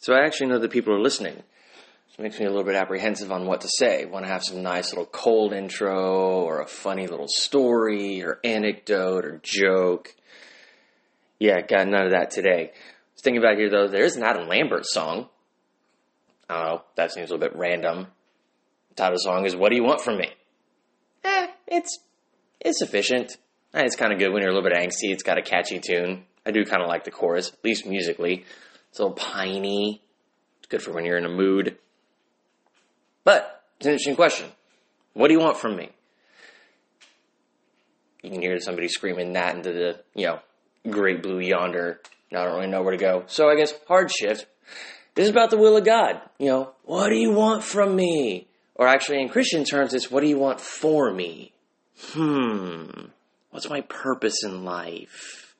So I actually know that people are listening. It makes me a little bit apprehensive on what to say. Want to have some nice little cold intro or a funny little story or anecdote or joke. Yeah, got none of that today. I was thinking about here though, there is an Adam Lambert song. I don't know, that seems a little bit random. The title song is What Do You Want From Me? Eh, it's it's sufficient. Eh, It's kind of good when you're a little bit angsty. It's got a catchy tune. I do kind of like the chorus, at least musically. It's a little piney. It's good for when you're in a mood. But it's an interesting question. What do you want from me? You can hear somebody screaming that into the, you know, great blue yonder. Now I don't really know where to go. So I guess hard shift. This is about the will of God. You know, what do you want from me? Or actually, in Christian terms, it's what do you want for me? Hmm. What's my purpose in life?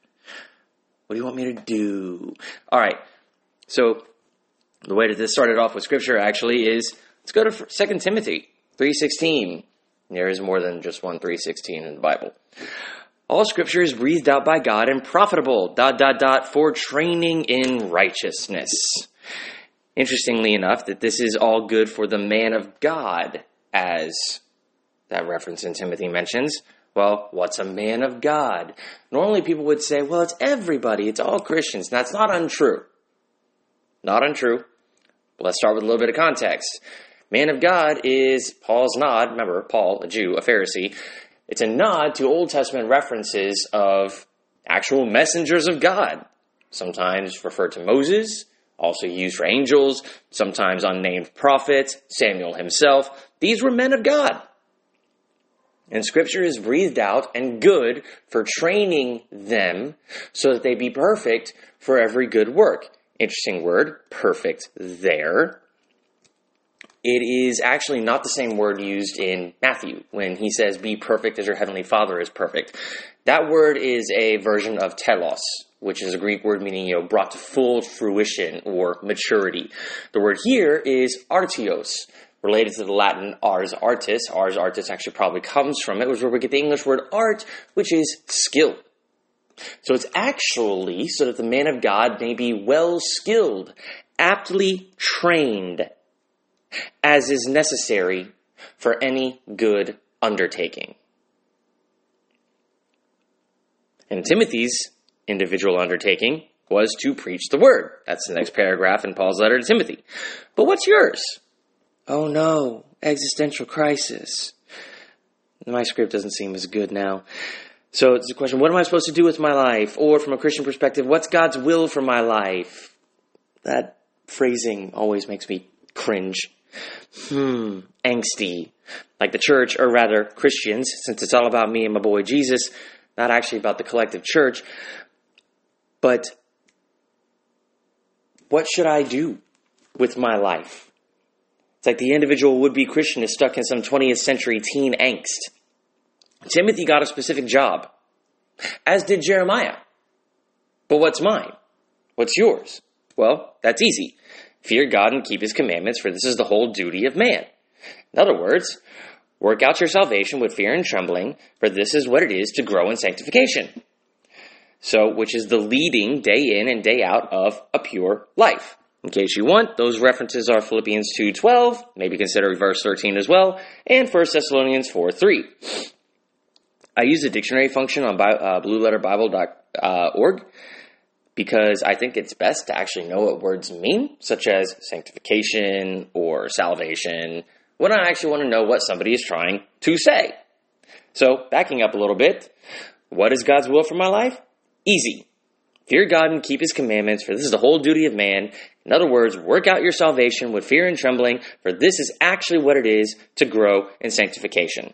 What do you want me to do? All right. So the way that this started off with scripture actually is let's go to 2 Timothy 3:16. There is more than just one 3:16 in the Bible. All scripture is breathed out by God and profitable dot dot dot for training in righteousness. Interestingly enough, that this is all good for the man of God, as that reference in Timothy mentions. Well, what's a man of God? Normally people would say, well, it's everybody, it's all Christians. That's not untrue. Not untrue. But let's start with a little bit of context. Man of God is Paul's nod. Remember, Paul, a Jew, a Pharisee. It's a nod to Old Testament references of actual messengers of God. Sometimes referred to Moses, also used for angels, sometimes unnamed prophets, Samuel himself. These were men of God. And scripture is breathed out and good for training them so that they be perfect for every good work. Interesting word, perfect there. It is actually not the same word used in Matthew when he says, Be perfect as your heavenly Father is perfect. That word is a version of telos, which is a Greek word meaning, you know, brought to full fruition or maturity. The word here is artios, related to the Latin ars artis. Ars artis actually probably comes from it, which is where we get the English word art, which is skill. So it's actually so that the man of God may be well skilled, aptly trained, as is necessary for any good undertaking. And Timothy's individual undertaking was to preach the word. That's the next paragraph in Paul's letter to Timothy. But what's yours? Oh no, existential crisis. My script doesn't seem as good now. So it's a question what am I supposed to do with my life? Or from a Christian perspective, what's God's will for my life? That phrasing always makes me cringe. Hmm, angsty. Like the church, or rather Christians, since it's all about me and my boy Jesus, not actually about the collective church. But what should I do with my life? It's like the individual would be Christian is stuck in some 20th century teen angst. Timothy got a specific job, as did Jeremiah. But what's mine? What's yours? Well, that's easy. Fear God and keep his commandments, for this is the whole duty of man. In other words, work out your salvation with fear and trembling, for this is what it is to grow in sanctification. So, which is the leading day in and day out of a pure life. In case you want, those references are Philippians 2.12, maybe consider verse 13 as well, and 1 Thessalonians 4.3. I use the dictionary function on uh, blueletterbible.org because I think it's best to actually know what words mean, such as sanctification or salvation, when I actually want to know what somebody is trying to say. So, backing up a little bit, what is God's will for my life? Easy. Fear God and keep his commandments, for this is the whole duty of man. In other words, work out your salvation with fear and trembling, for this is actually what it is to grow in sanctification.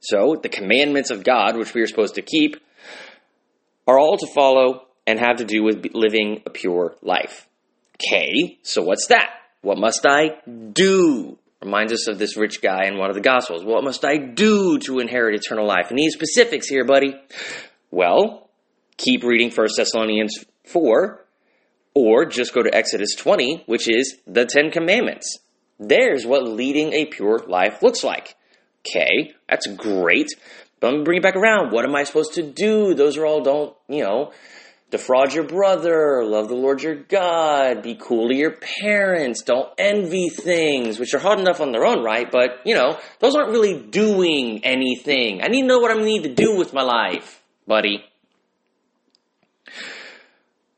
So, the commandments of God, which we are supposed to keep, are all to follow and have to do with living a pure life. Okay, so what's that? What must I do? Reminds us of this rich guy in one of the Gospels. What must I do to inherit eternal life? And these specifics here, buddy. Well, keep reading 1 Thessalonians 4, or just go to Exodus 20, which is the Ten Commandments. There's what leading a pure life looks like. Okay, that's great. But me bring it back around. What am I supposed to do? Those are all don't, you know, defraud your brother, love the Lord your God, be cool to your parents, don't envy things, which are hard enough on their own right, but, you know, those aren't really doing anything. I need to know what I need to do with my life, buddy.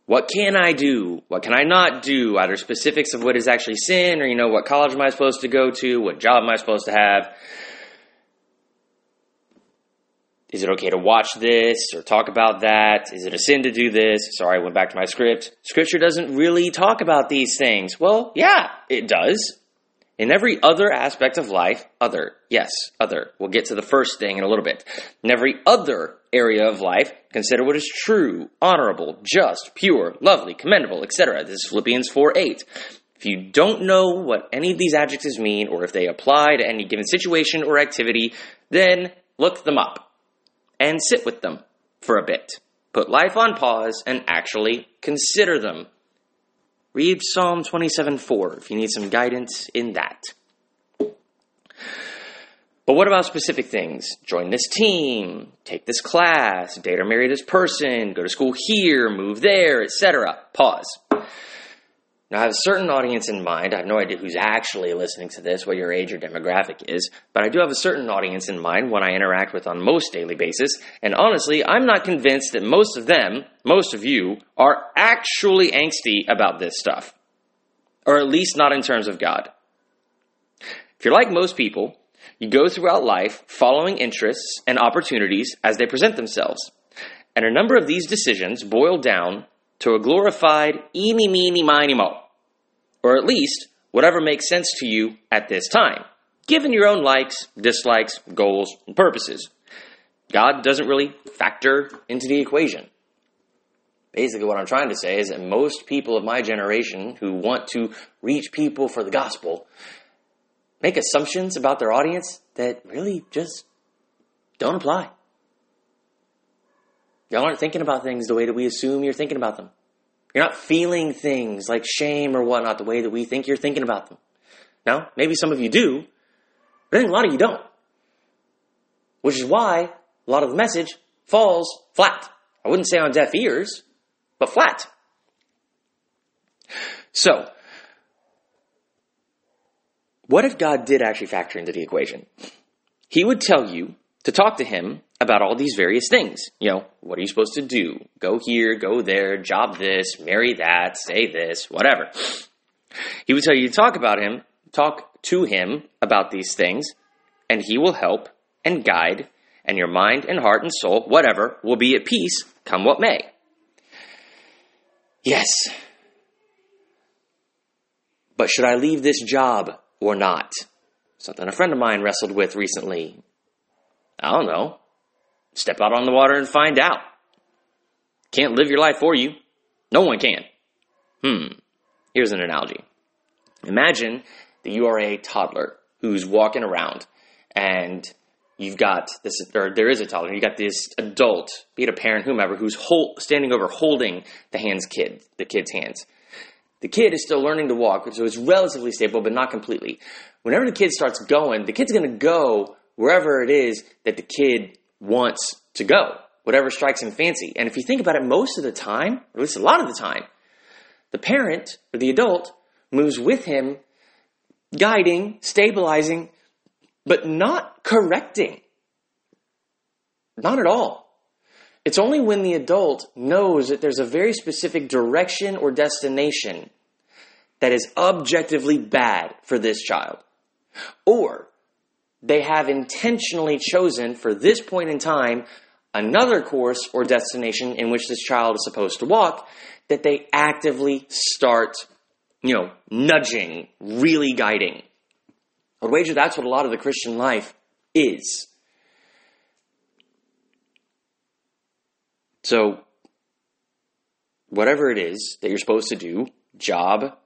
What can I do? What can I not do? Either specifics of what is actually sin, or, you know, what college am I supposed to go to? What job am I supposed to have? Is it okay to watch this or talk about that? Is it a sin to do this? Sorry, I went back to my script. Scripture doesn't really talk about these things. Well, yeah, it does. In every other aspect of life, other, yes, other. We'll get to the first thing in a little bit. In every other area of life, consider what is true, honorable, just, pure, lovely, commendable, etc. This is Philippians 4 8. If you don't know what any of these adjectives mean or if they apply to any given situation or activity, then look them up and sit with them for a bit. Put life on pause and actually consider them. Read Psalm 27 4 if you need some guidance in that. But what about specific things? Join this team, take this class, date or marry this person, go to school here, move there, etc. Pause. Now, I have a certain audience in mind. I have no idea who's actually listening to this, what your age or demographic is, but I do have a certain audience in mind, one I interact with on most daily basis. And honestly, I'm not convinced that most of them, most of you, are actually angsty about this stuff. Or at least not in terms of God. If you're like most people, you go throughout life following interests and opportunities as they present themselves. And a number of these decisions boil down to a glorified eeny, meeny, miny, mo. Or at least whatever makes sense to you at this time, given your own likes, dislikes, goals, and purposes. God doesn't really factor into the equation. Basically, what I'm trying to say is that most people of my generation who want to reach people for the gospel make assumptions about their audience that really just don't apply. Y'all aren't thinking about things the way that we assume you're thinking about them. You're not feeling things like shame or whatnot the way that we think you're thinking about them. Now, maybe some of you do, but I think a lot of you don't. Which is why a lot of the message falls flat. I wouldn't say on deaf ears, but flat. So, what if God did actually factor into the equation? He would tell you to talk to him about all these various things. You know, what are you supposed to do? Go here, go there, job this, marry that, say this, whatever. He would tell you to talk about him, talk to him about these things, and he will help and guide, and your mind and heart and soul, whatever, will be at peace come what may. Yes. But should I leave this job or not? Something a friend of mine wrestled with recently. I don't know. Step out on the water and find out. Can't live your life for you. No one can. Hmm. Here's an analogy. Imagine that you are a toddler who's walking around and you've got this, or there is a toddler, you've got this adult, be it a parent, whomever, who's hold, standing over holding the hand's kid, the kid's hands. The kid is still learning to walk, so it's relatively stable, but not completely. Whenever the kid starts going, the kid's going to go wherever it is that the kid wants to go, whatever strikes him fancy. And if you think about it, most of the time, at least a lot of the time, the parent or the adult moves with him, guiding, stabilizing, but not correcting. Not at all. It's only when the adult knows that there's a very specific direction or destination that is objectively bad for this child. Or they have intentionally chosen for this point in time another course or destination in which this child is supposed to walk that they actively start, you know, nudging, really guiding. I would wager that's what a lot of the Christian life is. So, whatever it is that you're supposed to do, job,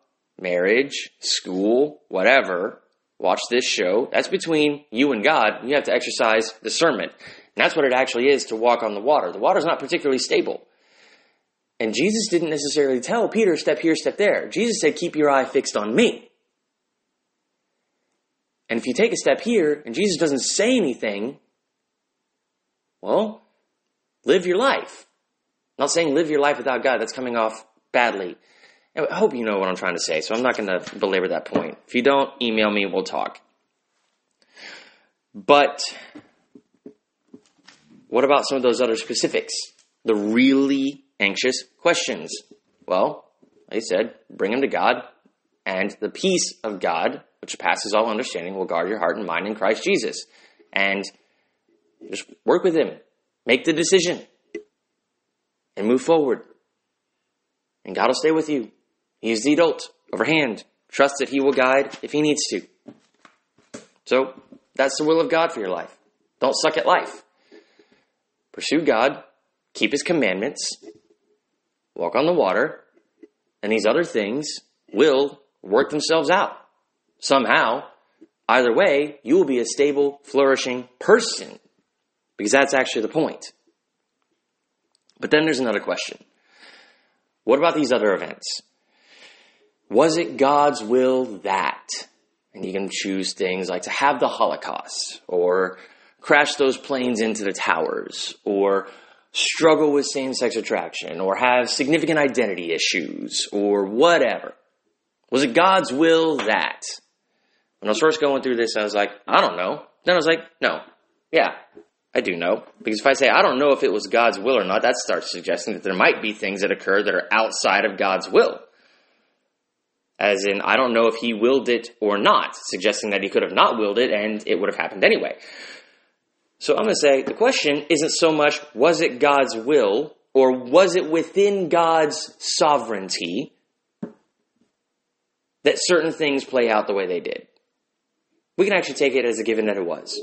marriage, school, whatever, watch this show. That's between you and God. You have to exercise discernment. And that's what it actually is to walk on the water. The water's not particularly stable. And Jesus didn't necessarily tell Peter, step here, step there. Jesus said, keep your eye fixed on me. And if you take a step here and Jesus doesn't say anything, well, live your life. not saying live your life without God. That's coming off badly. I hope you know what I'm trying to say, so I'm not going to belabor that point. If you don't, email me, we'll talk. But what about some of those other specifics? The really anxious questions. Well, like I said, bring them to God, and the peace of God, which passes all understanding, will guard your heart and mind in Christ Jesus. And just work with Him, make the decision, and move forward. And God will stay with you. He's the adult overhand. Trust that He will guide if He needs to. So, that's the will of God for your life. Don't suck at life. Pursue God, keep His commandments, walk on the water, and these other things will work themselves out. Somehow, either way, you will be a stable, flourishing person. Because that's actually the point. But then there's another question. What about these other events? Was it God's will that? And you can choose things like to have the Holocaust, or crash those planes into the towers, or struggle with same sex attraction, or have significant identity issues, or whatever. Was it God's will that? When I was first going through this, I was like, I don't know. Then I was like, no. Yeah, I do know. Because if I say I don't know if it was God's will or not, that starts suggesting that there might be things that occur that are outside of God's will as in, I don't know if he willed it or not, suggesting that he could have not willed it and it would have happened anyway. So I'm going to say the question isn't so much was it God's will or was it within God's sovereignty that certain things play out the way they did? We can actually take it as a given that it was.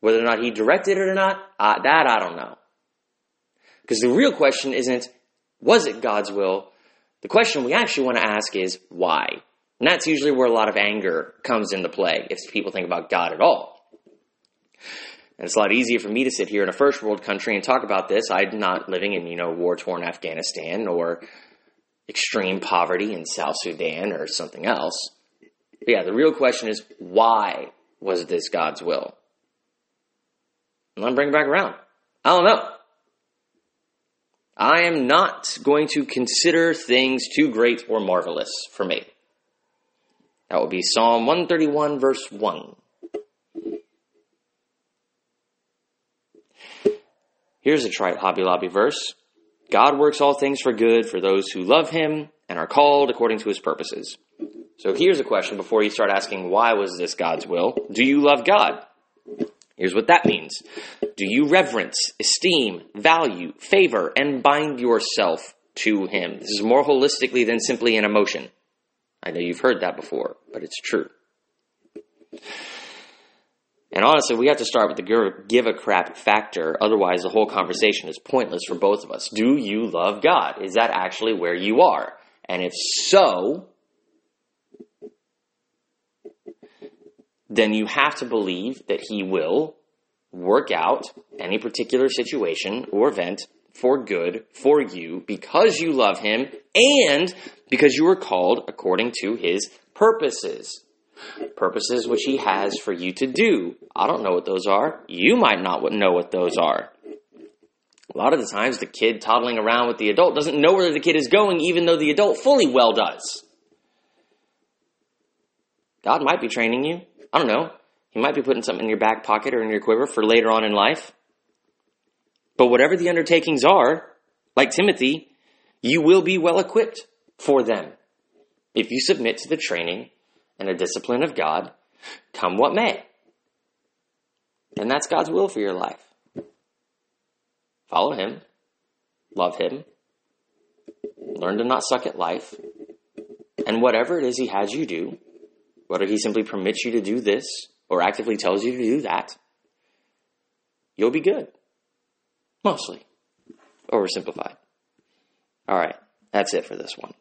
Whether or not he directed it or not, uh, that I don't know. Because the real question isn't was it God's will, the question we actually want to ask is why? And that's usually where a lot of anger comes into play if people think about God at all. And it's a lot easier for me to sit here in a first world country and talk about this. I'm not living in, you know, war torn Afghanistan or extreme poverty in South Sudan or something else. But yeah, the real question is why was this God's will? And I'm bringing it back around. I don't know. I am not going to consider things too great or marvelous for me. That would be Psalm 131, verse 1. Here's a trite Hobby Lobby verse God works all things for good for those who love him and are called according to his purposes. So here's a question before you start asking, why was this God's will? Do you love God? Here's what that means Do you reverence, esteem, value, favor, and bind yourself to Him? This is more holistically than simply an emotion. I know you've heard that before, but it's true. And honestly, we have to start with the give a crap factor. Otherwise, the whole conversation is pointless for both of us. Do you love God? Is that actually where you are? And if so, then you have to believe that he will work out any particular situation or event for good for you because you love him and because you are called according to his purposes. Purposes which he has for you to do. I don't know what those are. You might not know what those are. A lot of the times, the kid toddling around with the adult doesn't know where the kid is going, even though the adult fully well does. God might be training you. I don't know. He might be putting something in your back pocket or in your quiver for later on in life. But whatever the undertakings are, like Timothy, you will be well equipped for them if you submit to the training and the discipline of God, come what may. And that's God's will for your life. Follow Him, love Him, learn to not suck at life, and whatever it is He has you do, whether he simply permits you to do this or actively tells you to do that, you'll be good. Mostly. Oversimplified. All right, that's it for this one.